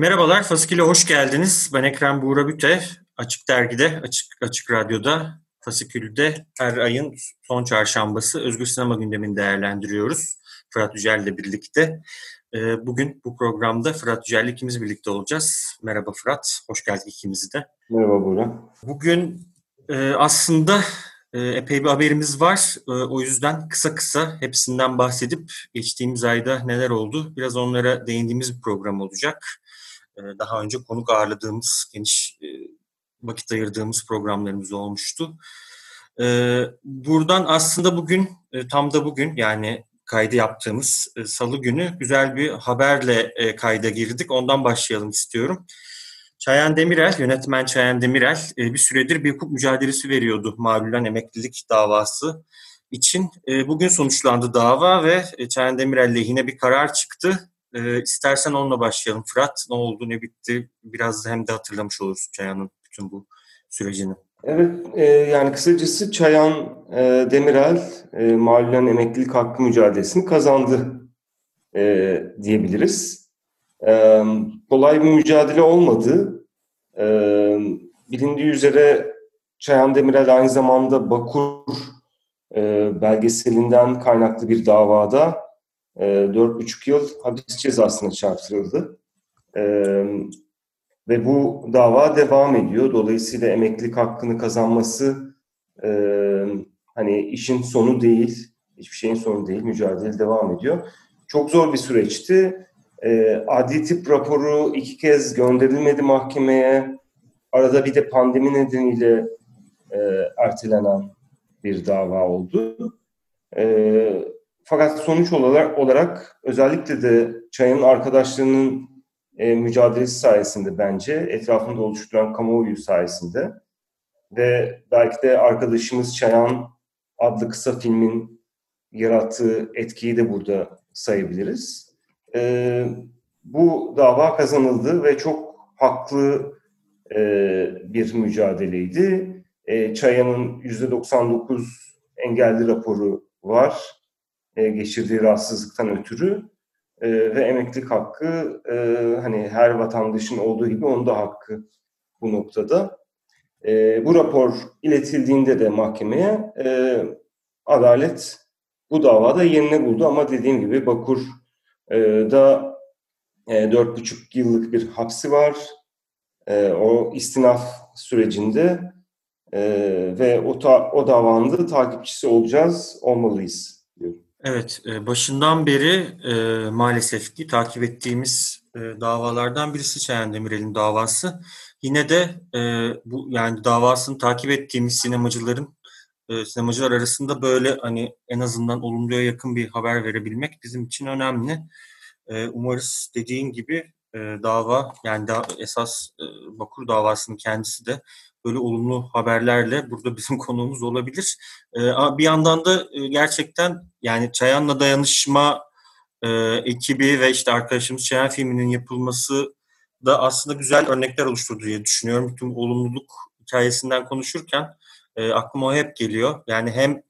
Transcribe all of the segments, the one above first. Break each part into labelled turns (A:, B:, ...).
A: Merhabalar, Fasikül'e hoş geldiniz. Ben Ekrem Buğra Büte. Açık Dergi'de, Açık, Açık Radyo'da, Fasikül'de her ayın son çarşambası Özgür Sinema gündemini değerlendiriyoruz. Fırat Yücel ile birlikte. Ee, bugün bu programda Fırat Yücel ile ikimiz birlikte olacağız. Merhaba Fırat, hoş geldik ikimizi de.
B: Merhaba Buğra.
A: Bugün e, aslında e, epey bir haberimiz var. E, o yüzden kısa kısa hepsinden bahsedip geçtiğimiz ayda neler oldu biraz onlara değindiğimiz bir program olacak. E, daha önce konuk ağırladığımız, geniş e, vakit ayırdığımız programlarımız olmuştu. E, buradan aslında bugün, e, tam da bugün yani kaydı yaptığımız e, salı günü güzel bir haberle kayda girdik. Ondan başlayalım istiyorum. Çayan Demirel, yönetmen Çayan Demirel bir süredir bir hukuk mücadelesi veriyordu mağlulen emeklilik davası için. Bugün sonuçlandı dava ve Çayan Demirel lehine bir karar çıktı. İstersen onunla başlayalım. Fırat ne oldu ne bitti biraz hem de hatırlamış oluruz Çayan'ın bütün bu sürecini.
B: Evet, e, yani kısacası Çayan e, Demirel e, malulen emeklilik hakkı mücadelesini kazandı e, diyebiliriz. E, kolay bir mücadele olmadı. E, bilindiği üzere Çayan Demirel aynı zamanda Bakur e, belgeselinden kaynaklı bir davada e, 4,5 yıl hapis cezasına çarptırıldı. E, ve bu dava devam ediyor. Dolayısıyla emeklilik hakkını kazanması e, hani işin sonu değil, hiçbir şeyin sonu değil, mücadele devam ediyor. Çok zor bir süreçti. E, adli tip raporu iki kez gönderilmedi mahkemeye. Arada bir de pandemi nedeniyle e, ertelenen bir dava oldu. E, fakat sonuç olarak, olarak özellikle de Çay'ın arkadaşlarının e, mücadelesi sayesinde bence, etrafında oluşturan kamuoyu sayesinde ve belki de arkadaşımız Çayan adlı kısa filmin yarattığı etkiyi de burada sayabiliriz. E, bu dava kazanıldı ve çok haklı e, bir mücadeleydi. E, Çayan'ın %99 engelli raporu var e, geçirdiği rahatsızlıktan ötürü e, ve emeklilik hakkı e, hani her vatandaşın olduğu gibi onun da hakkı bu noktada. Bu rapor iletildiğinde de mahkemeye adalet bu davada yerine buldu ama dediğim gibi Bakur da dört buçuk yıllık bir hapsi var. O istinaf sürecinde e, ve o, ta, o davanın da takipçisi olacağız, olmalıyız.
A: Evet, e, başından beri e, maalesef ki takip ettiğimiz e, davalardan birisi Çayan Demirel'in davası. Yine de bu yani davasını takip ettiğimiz sinemacıların sinemacılar arasında böyle hani en azından olumluya yakın bir haber verebilmek bizim için önemli. Umarız dediğin gibi dava yani da, esas e, Bakur davasının kendisi de böyle olumlu haberlerle burada bizim konuğumuz olabilir. E, bir yandan da e, gerçekten yani Çayan'la dayanışma e, ekibi ve işte arkadaşımız Çayan filminin yapılması da aslında güzel örnekler oluşturdu diye düşünüyorum. Bütün olumluluk hikayesinden konuşurken e, aklıma o hep geliyor. Yani hem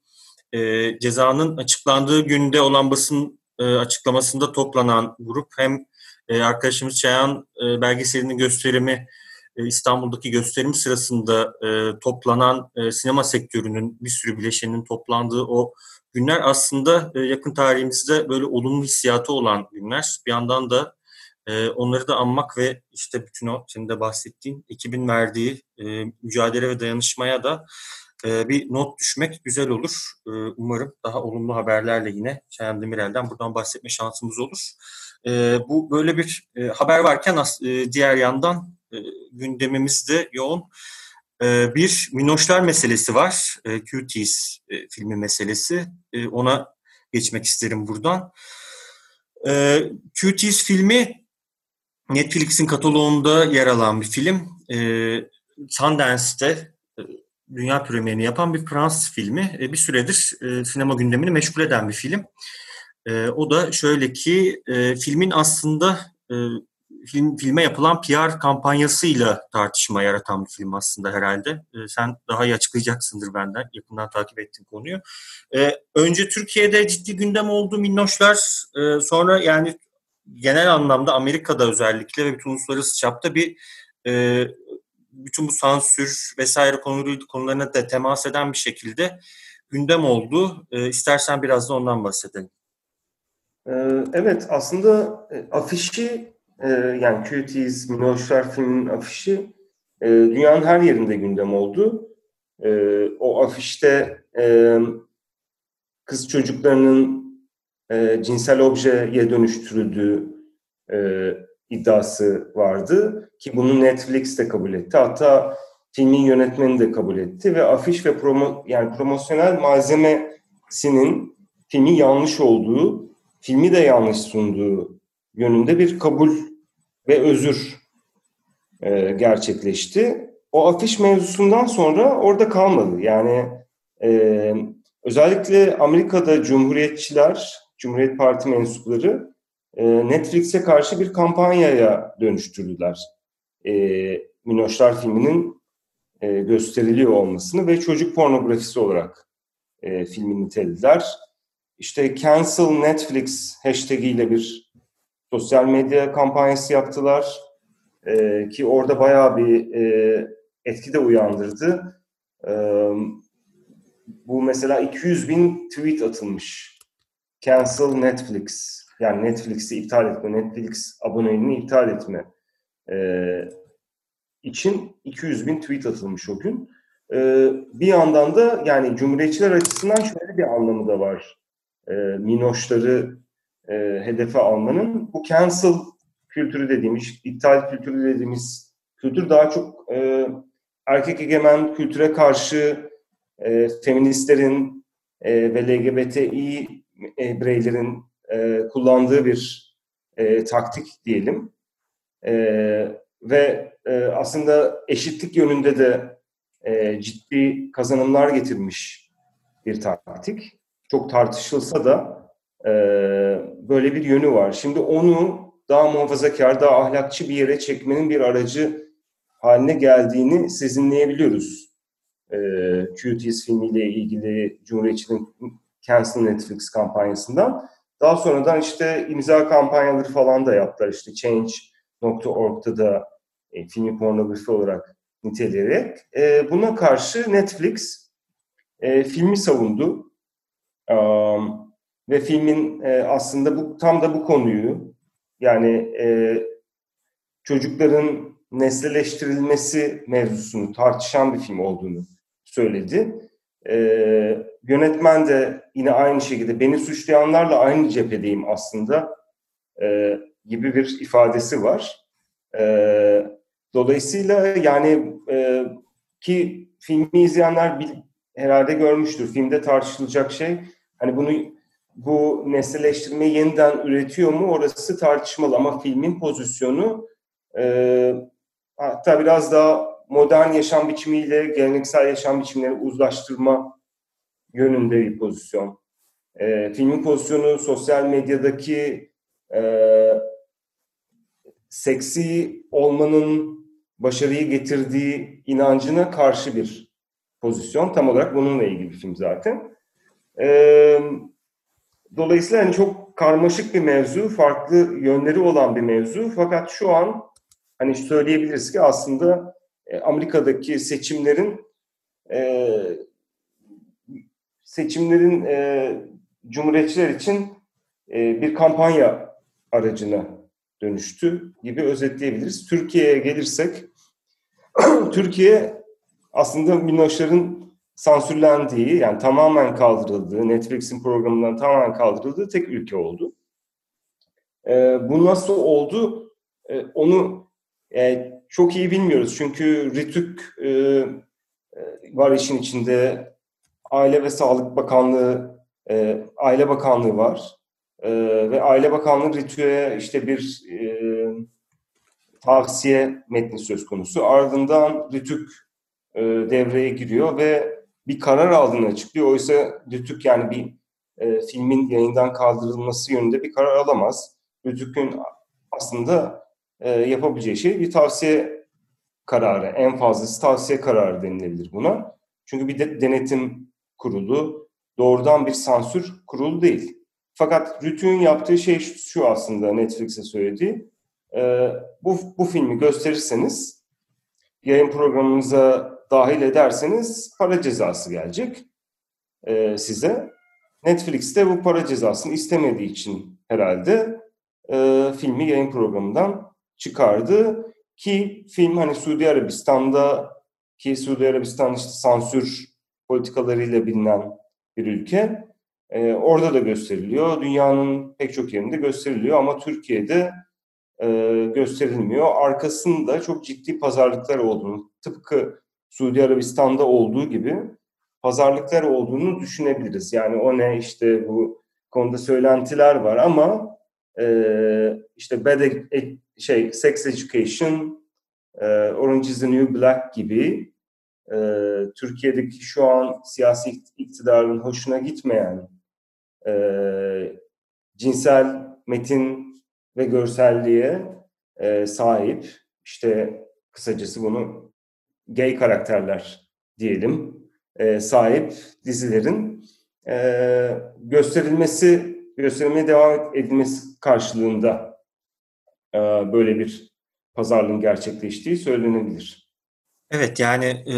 A: cezanın açıklandığı günde olan basın açıklamasında toplanan grup hem arkadaşımız Çayan belgeselinin gösterimi e, İstanbul'daki gösterim sırasında e, toplanan e, sinema sektörünün bir sürü bileşenin toplandığı o günler aslında yakın tarihimizde böyle olumlu hissiyatı olan günler. Bir yandan da onları da anmak ve işte bütün o senin de bahsettiğin ekibin verdiği mücadele ve dayanışmaya da bir not düşmek güzel olur. Umarım daha olumlu haberlerle yine Şayan Demirel'den buradan bahsetme şansımız olur. Bu böyle bir haber varken diğer yandan e, gündemimizde yoğun e, bir Minoşlar meselesi var. E, e, filmi meselesi. Ona geçmek isterim buradan. E, filmi Netflix'in kataloğunda yer alan bir film. E, dünya premierini yapan bir Fransız filmi. Bir süredir sinema gündemini meşgul eden bir film. O da şöyle ki filmin aslında film filme yapılan PR kampanyasıyla tartışma yaratan bir film aslında herhalde. E, sen daha iyi açıklayacaksındır benden. Yakından takip ettiğin konuyu. E, önce Türkiye'de ciddi gündem oldu minnoşlar. E, sonra yani genel anlamda Amerika'da özellikle ve bütün uluslararası çapta bir e, bütün bu sansür vesaire konuları, konularına da temas eden bir şekilde gündem oldu. E, istersen biraz da ondan bahsedelim.
B: Evet, aslında afişi e, yani Cuties, Minoşlar filminin afişi e, dünyanın her yerinde gündem oldu. E, o afişte e, kız çocuklarının e, cinsel objeye dönüştürüldüğü e, iddiası vardı ki bunu Netflix de kabul etti. Hatta filmin yönetmeni de kabul etti ve afiş ve promo yani promosyonel malzemesinin filmi yanlış olduğu, filmi de yanlış sunduğu yönünde bir kabul ve özür e, gerçekleşti. O afiş mevzusundan sonra orada kalmadı. Yani e, özellikle Amerika'da Cumhuriyetçiler, Cumhuriyet Parti mensupları e, Netflix'e karşı bir kampanyaya dönüştürdüler. E, Minoşlar filminin e, gösteriliyor olmasını ve çocuk pornografisi olarak e, filmi nitelediler. İşte cancel Netflix hashtag ile bir sosyal medya kampanyası yaptılar e, ki orada bayağı bir e, etki de uyandırdı. E, bu mesela 200 bin tweet atılmış. Cancel Netflix. Yani Netflix'i iptal etme, Netflix aboneliğini iptal etme e, için 200 bin tweet atılmış o gün. E, bir yandan da yani Cumhuriyetçiler açısından şöyle bir anlamı da var. E, minoşları e, hedefe almanın bu cancel kültürü dediğimiz, iptal kültürü dediğimiz kültür daha çok e, erkek egemen kültüre karşı e, feministlerin e, ve LGBTİ e, bireylerin e, kullandığı bir e, taktik diyelim. E, ve e, aslında eşitlik yönünde de e, ciddi kazanımlar getirmiş bir taktik. Çok tartışılsa da e, böyle bir yönü var. Şimdi onu daha muhafazakar, daha ahlakçı bir yere çekmenin bir aracı haline geldiğini sezinleyebiliyoruz. E, Cuties filmiyle ilgili Cumhuriyetçinin Cancel Netflix kampanyasından. Daha sonradan işte imza kampanyaları falan da yaptılar. İşte Change.org'da da e, filmi pornografi olarak niteleyerek. E, buna karşı Netflix e, filmi savundu. Um, ve filmin e, aslında bu tam da bu konuyu yani e, çocukların nesneleştirilmesi mevzusunu tartışan bir film olduğunu söyledi. E, yönetmen de yine aynı şekilde beni suçlayanlarla aynı cephedeyim aslında e, gibi bir ifadesi var. E, dolayısıyla yani e, ki filmi izleyenler bil, herhalde görmüştür. Filmde tartışılacak şey hani bunu bu nesneleştirmeyi yeniden üretiyor mu orası tartışmalı ama filmin pozisyonu e, hatta biraz daha modern yaşam biçimiyle geleneksel yaşam biçimleri uzlaştırma yönünde bir pozisyon. E, filmin pozisyonu sosyal medyadaki e, seksi olmanın başarıyı getirdiği inancına karşı bir pozisyon. Tam olarak bununla ilgili bir film zaten. Evet Dolayısıyla hani çok karmaşık bir mevzu, farklı yönleri olan bir mevzu. Fakat şu an hani söyleyebiliriz ki aslında e, Amerika'daki seçimlerin e, seçimlerin e, cumhuriyetçiler için e, bir kampanya aracına dönüştü gibi özetleyebiliriz. Türkiye'ye gelirsek, Türkiye aslında Minoşlar'ın sansürlendiği yani tamamen kaldırıldığı, Netflix'in programından tamamen kaldırıldığı tek ülke oldu. E, bu nasıl oldu? E, onu e, çok iyi bilmiyoruz. Çünkü RİTÜK e, e, var işin içinde. Aile ve Sağlık Bakanlığı, e, Aile Bakanlığı var. e, ve Aile Bakanlığı Ritü'ye işte bir e, tavsiye metni söz konusu. Ardından Ritük e, devreye giriyor ve bir karar aldığını açıklıyor. Oysa Rütük yani bir e, filmin yayından kaldırılması yönünde bir karar alamaz. Rütük'ün aslında e, yapabileceği şey bir tavsiye kararı. En fazlası tavsiye kararı denilebilir buna. Çünkü bir de denetim kurulu doğrudan bir sansür kurulu değil. Fakat Rütük'ün yaptığı şey şu aslında Netflix'e söylediği. E, bu, bu filmi gösterirseniz yayın programınıza dahil ederseniz para cezası gelecek e, size. Netflix de bu para cezasını istemediği için herhalde e, filmi yayın programından çıkardı. Ki film hani Suudi Arabistan'da ki Suudi Arabistan işte sansür politikalarıyla bilinen bir ülke. E, orada da gösteriliyor. Dünyanın pek çok yerinde gösteriliyor ama Türkiye'de e, gösterilmiyor. Arkasında çok ciddi pazarlıklar olduğunu, tıpkı Suudi Arabistan'da olduğu gibi pazarlıklar olduğunu düşünebiliriz. Yani o ne işte bu konuda söylentiler var ama e, işte bad e, şey sex education, e, Orange is the New Black gibi e, Türkiye'deki şu an siyasi iktidarın hoşuna gitmeyen e, cinsel metin ve görselliğe e, sahip işte kısacası bunu gay karakterler diyelim e, sahip dizilerin e, gösterilmesi, gösterilmeye devam edilmesi karşılığında e, böyle bir pazarlığın gerçekleştiği söylenebilir.
A: Evet yani e,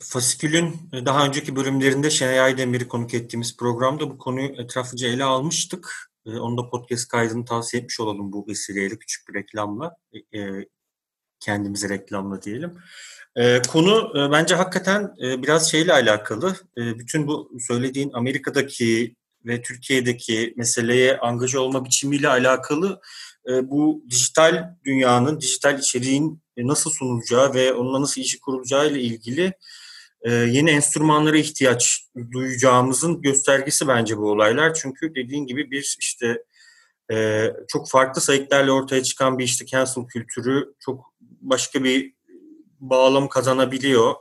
A: Fasikül'ün daha önceki bölümlerinde Şenay Aydemir'i konuk ettiğimiz programda bu konuyu etraflıca ele almıştık. E, onu da podcast kaydını tavsiye etmiş olalım bu vesileyle küçük bir reklamla. E, kendimize reklamla diyelim. E, konu e, bence hakikaten e, biraz şeyle alakalı. E, bütün bu söylediğin Amerika'daki ve Türkiye'deki meseleye angaja olma biçimiyle alakalı e, bu dijital dünyanın, dijital içeriğin nasıl sunulacağı ve onunla nasıl işi kurulacağı ile ilgili e, yeni enstrümanlara ihtiyaç duyacağımızın göstergesi bence bu olaylar. Çünkü dediğin gibi bir işte e, çok farklı sayıklarla ortaya çıkan bir işte cancel kültürü çok başka bir bağlam kazanabiliyor.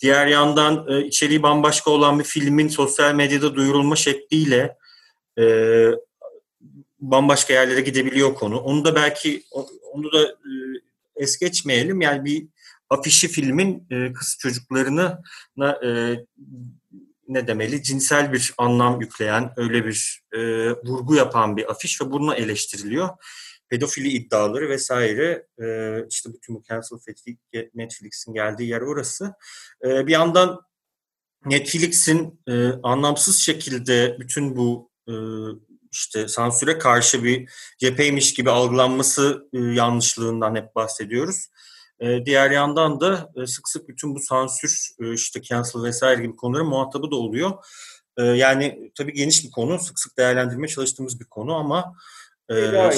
A: Diğer yandan e, içeriği bambaşka olan bir filmin sosyal medyada duyurulma şekliyle e, bambaşka yerlere gidebiliyor konu. Onu da belki onu da e, es geçmeyelim. Yani bir afişi filmin e, kız çocuklarını e, ne demeli cinsel bir anlam yükleyen öyle bir e, vurgu yapan bir afiş ve bununla eleştiriliyor pedofili iddiaları vesaire e, işte bütün bu cancel Netflix'in geldiği yer orası. E, bir yandan Netflix'in e, anlamsız şekilde bütün bu e, işte sansüre karşı bir cepheymiş gibi algılanması e, yanlışlığından hep bahsediyoruz. E, diğer yandan da e, sık sık bütün bu sansür, e, işte cancel vesaire gibi konuların muhatabı da oluyor. E, yani tabii geniş bir konu, sık sık değerlendirmeye çalıştığımız bir konu ama
B: ee,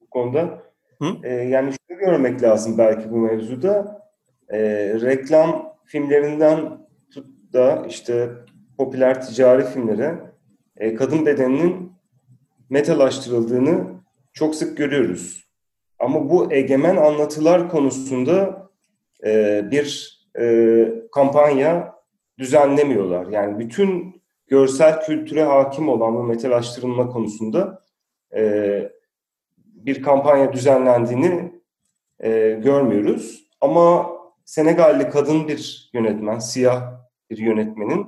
B: bu konuda. Hı? Ee, yani şunu görmek lazım belki bu mevzuda. Ee, reklam filmlerinden tut da işte popüler ticari filmlere e, kadın bedeninin metalaştırıldığını çok sık görüyoruz. Ama bu egemen anlatılar konusunda e, bir e, kampanya düzenlemiyorlar. Yani bütün görsel kültüre hakim olan bu metalaştırılma konusunda bir kampanya düzenlendiğini e, görmüyoruz. Ama Senegalli kadın bir yönetmen, siyah bir yönetmenin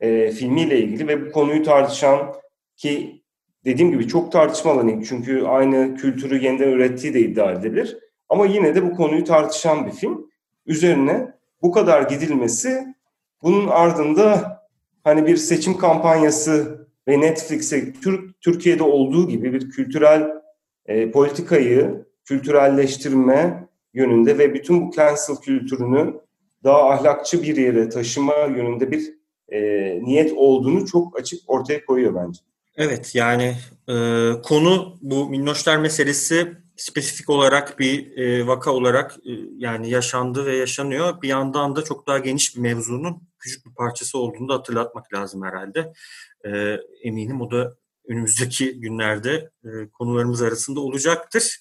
B: e, filmiyle ilgili ve bu konuyu tartışan ki dediğim gibi çok tartışma alanı çünkü aynı kültürü yeniden ürettiği de iddia edilebilir. Ama yine de bu konuyu tartışan bir film. Üzerine bu kadar gidilmesi bunun ardında hani bir seçim kampanyası ve Netflix'e Türk Türkiye'de olduğu gibi bir kültürel e, politikayı kültürelleştirme yönünde ve bütün bu cancel kültürünü daha ahlakçı bir yere taşıma yönünde bir e, niyet olduğunu çok açık ortaya koyuyor bence.
A: Evet yani e, konu bu minnoşlar meselesi spesifik olarak bir e, vaka olarak e, yani yaşandı ve yaşanıyor. Bir yandan da çok daha geniş bir mevzunun küçük bir parçası olduğunu da hatırlatmak lazım herhalde. E, eminim o da önümüzdeki günlerde e, konularımız arasında olacaktır.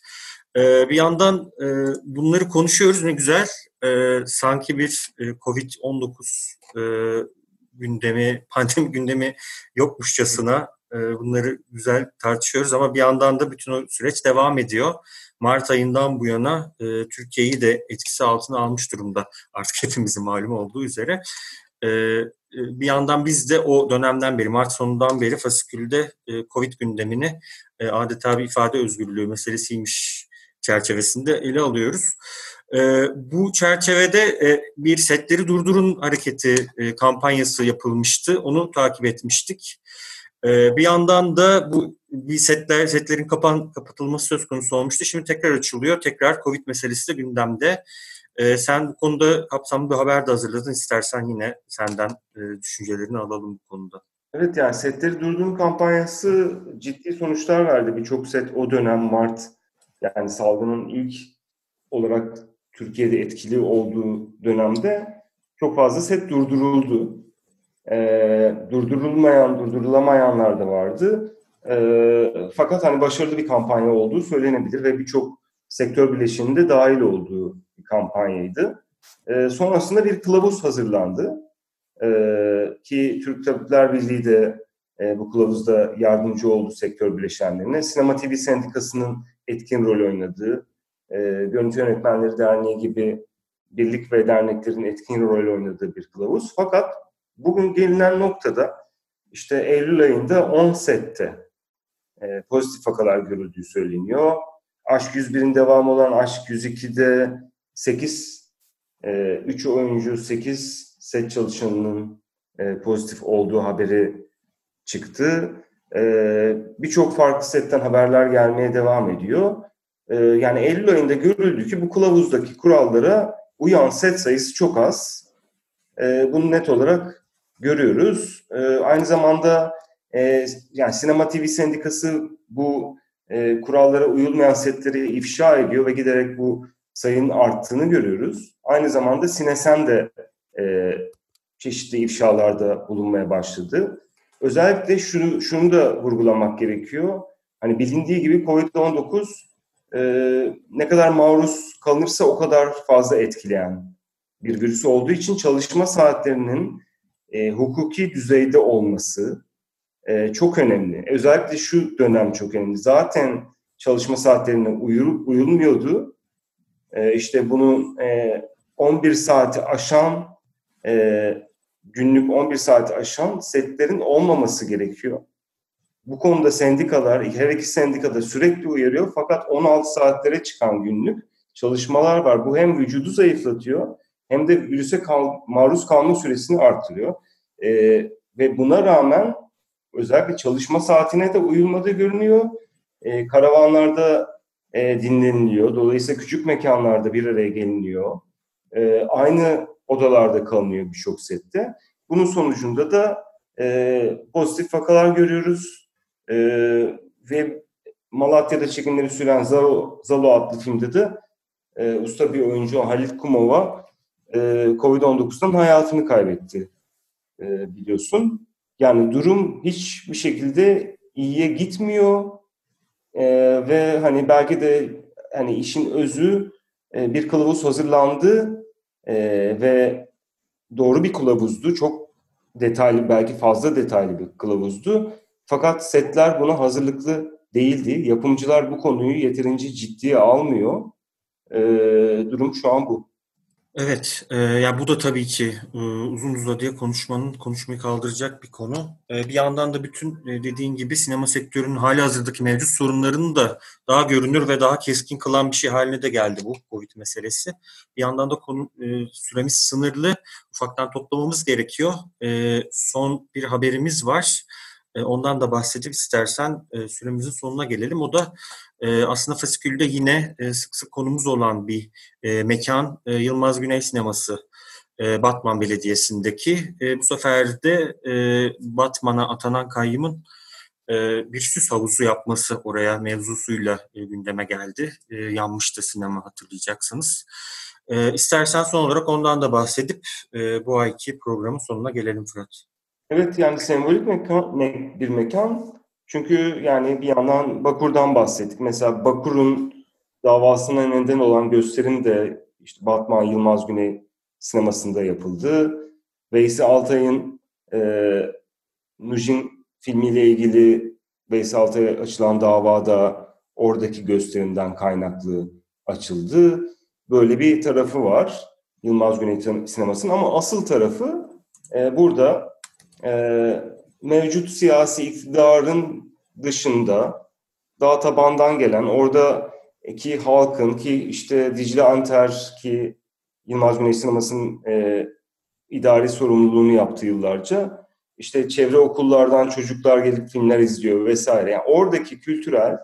A: E, bir yandan e, bunları konuşuyoruz ne güzel. E, sanki bir e, Covid-19 e, gündemi, pandemi gündemi yokmuşçasına bunları güzel tartışıyoruz ama bir yandan da bütün o süreç devam ediyor. Mart ayından bu yana e, Türkiye'yi de etkisi altına almış durumda artık hepimizin malum olduğu üzere. E, e, bir yandan biz de o dönemden beri, Mart sonundan beri fasikülde e, Covid gündemini adeta bir ifade özgürlüğü meselesiymiş çerçevesinde ele alıyoruz. E, bu çerçevede e, bir setleri durdurun hareketi e, kampanyası yapılmıştı. Onu takip etmiştik. E, bir yandan da bu bir setler setlerin kapan kapatılması söz konusu olmuştu. Şimdi tekrar açılıyor. Tekrar Covid meselesi de gündemde. E, sen bu konuda kapsamlı bir haber de hazırladın. İstersen yine senden e, düşüncelerini alalım bu konuda.
B: Evet yani setleri durdurun kampanyası ciddi sonuçlar verdi. Birçok set o dönem Mart yani salgının ilk olarak Türkiye'de etkili olduğu dönemde çok fazla set durduruldu. E, durdurulmayan, durdurulamayanlar da vardı. E, fakat hani başarılı bir kampanya olduğu söylenebilir ve birçok sektör bileşiğinde dahil olduğu bir kampanyaydı. E, sonrasında bir kılavuz hazırlandı. E, ki Türk Tabipler Birliği de e, bu kılavuzda yardımcı oldu sektör bileşenlerine. Sinema TV Sendikası'nın etkin rol oynadığı, e, Görüntü Yönetmenleri Derneği gibi birlik ve derneklerin etkin rol oynadığı bir kılavuz. Fakat bugün gelinen noktada işte Eylül ayında 10 sette e, pozitif vakalar görüldüğü söyleniyor. Aşk 101'in devamı olan Aşk 102'de 8 e, 3 oyuncu 8 set çalışanının e, pozitif olduğu haberi çıktı. E, Birçok farklı setten haberler gelmeye devam ediyor. E, yani Eylül ayında görüldü ki bu kılavuzdaki kurallara uyan set sayısı çok az. E, bunu net olarak görüyoruz. E, aynı zamanda e, yani Sinema TV Sendikası bu e, kurallara uyulmayan setleri ifşa ediyor ve giderek bu sayının arttığını görüyoruz. Aynı zamanda Sinesen de e, çeşitli ifşalarda bulunmaya başladı. Özellikle şunu, şunu da vurgulamak gerekiyor. Hani bilindiği gibi COVID-19 e, ne kadar maruz kalınırsa o kadar fazla etkileyen bir virüs olduğu için çalışma saatlerinin e, hukuki düzeyde olması e, çok önemli. Özellikle şu dönem çok önemli. Zaten çalışma saatlerine uyul, uyulmuyordu. E, işte bunun e, 11 saati aşan e, günlük 11 saati aşan setlerin olmaması gerekiyor. Bu konuda sendikalar, her iki sendikada sürekli uyarıyor fakat 16 saatlere çıkan günlük çalışmalar var. Bu hem vücudu zayıflatıyor hem de virüse kal, maruz kalma süresini artırıyor. E, ve buna rağmen özellikle çalışma saatine de uyulmadığı görünüyor. E, karavanlarda e, dinleniliyor. Dolayısıyla küçük mekanlarda bir araya geliniyor. E, aynı odalarda kalınıyor birçok sette. Bunun sonucunda da e, pozitif vakalar görüyoruz. E, ve Malatya'da çekimleri süren Zalo, Zalo adlı filmde de e, usta bir oyuncu Halit Kumova e, Covid-19'dan hayatını kaybetti e, biliyorsun. Yani durum hiçbir şekilde iyiye gitmiyor e, ve hani belki de hani işin özü e, bir kılavuz hazırlandı e, ve doğru bir kılavuzdu. Çok detaylı belki fazla detaylı bir kılavuzdu. Fakat setler buna hazırlıklı değildi. Yapımcılar bu konuyu yeterince ciddiye almıyor. E, durum şu an bu.
A: Evet, e, ya bu da tabii ki e, uzun uzadıya konuşmanın konuşmayı kaldıracak bir konu. E, bir yandan da bütün e, dediğin gibi sinema sektörünün hali hazırdaki mevcut sorunlarını da daha görünür ve daha keskin kılan bir şey haline de geldi bu Covid meselesi. Bir yandan da konu e, süremiz sınırlı, ufaktan toplamamız gerekiyor. E, son bir haberimiz var. E, ondan da bahsedip istersen e, süremizin sonuna gelelim. O da e, aslında fasikülde yine sık sık konumuz olan bir mekan Yılmaz Güney Sineması Batman Belediyesi'ndeki. Bu sefer de Batman'a atanan kayyımın bir süs havuzu yapması oraya mevzusuyla gündeme geldi. Yanmıştı sinema hatırlayacaksınız. İstersen son olarak ondan da bahsedip bu ayki programın sonuna gelelim Fırat.
B: Evet yani sembolik mekan, bir mekan Çünkü yani bir yandan Bakur'dan bahsettik. Mesela Bakur'un davasına neden olan gösterim de işte Batman Yılmaz Güney sinemasında yapıldı. Veysi Altay'ın e, Nujin filmiyle ilgili Veysi Altay'a açılan davada oradaki gösterimden kaynaklı açıldı. Böyle bir tarafı var Yılmaz Güney sinemasının ama asıl tarafı e, burada mevcut siyasi iktidarın dışında daha tabandan gelen orada ki halkın ki işte Dicle Anter ki Yılmaz Güney sinemasının e, idari sorumluluğunu yaptığı yıllarca işte çevre okullardan çocuklar gelip filmler izliyor vesaire. Yani oradaki kültürel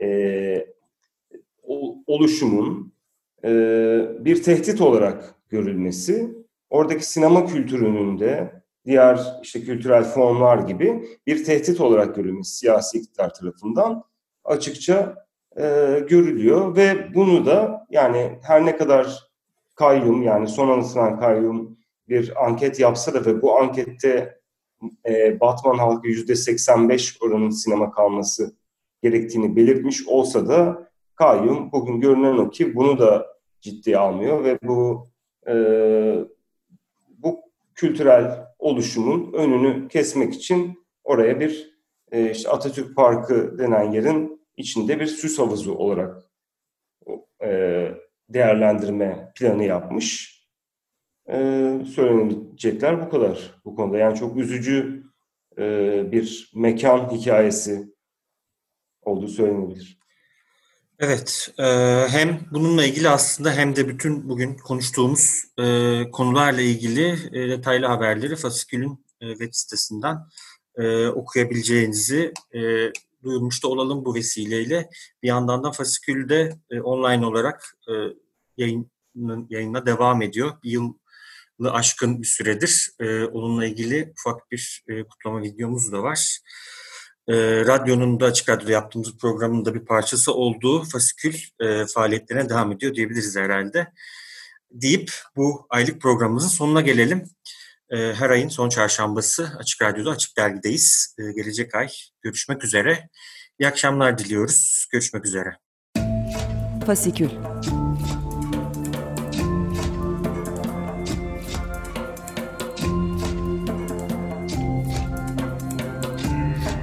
B: e, oluşumun e, bir tehdit olarak görülmesi, oradaki sinema kültürünün de diğer işte kültürel formlar gibi bir tehdit olarak görülmesi siyasi iktidar tarafından açıkça e, görülüyor ve bunu da yani her ne kadar kayyum yani son anlatılan kayyum bir anket yapsa da ve bu ankette e, Batman halkı yüzde 85 oranın sinema kalması gerektiğini belirtmiş olsa da kayyum bugün görünen o ki bunu da ciddiye almıyor ve bu e, bu kültürel oluşumun önünü kesmek için oraya bir e, işte Atatürk Parkı denen yerin içinde bir süs havuzu olarak e, değerlendirme planı yapmış. E, söylenecekler bu kadar bu konuda. Yani çok üzücü e, bir mekan hikayesi olduğu söylenebilir.
A: Evet, e, hem bununla ilgili aslında hem de bütün bugün konuştuğumuz e, konularla ilgili e, detaylı haberleri Fasikül'ün e, web sitesinden e, okuyabileceğinizi e, duyurmuş da olalım bu vesileyle. Bir yandan da Fasikül'de e, online olarak e, yayın, yayına devam ediyor. Bir yılı aşkın bir süredir. E, onunla ilgili ufak bir e, kutlama videomuz da var e, radyonun da Açık Radyo'da yaptığımız programın da bir parçası olduğu fasikül e, faaliyetlerine devam ediyor diyebiliriz herhalde. Deyip bu aylık programımızın sonuna gelelim. E, her ayın son çarşambası Açık Radyo'da Açık Dergi'deyiz. E, gelecek ay görüşmek üzere. İyi akşamlar diliyoruz. Görüşmek üzere.
C: Fasikül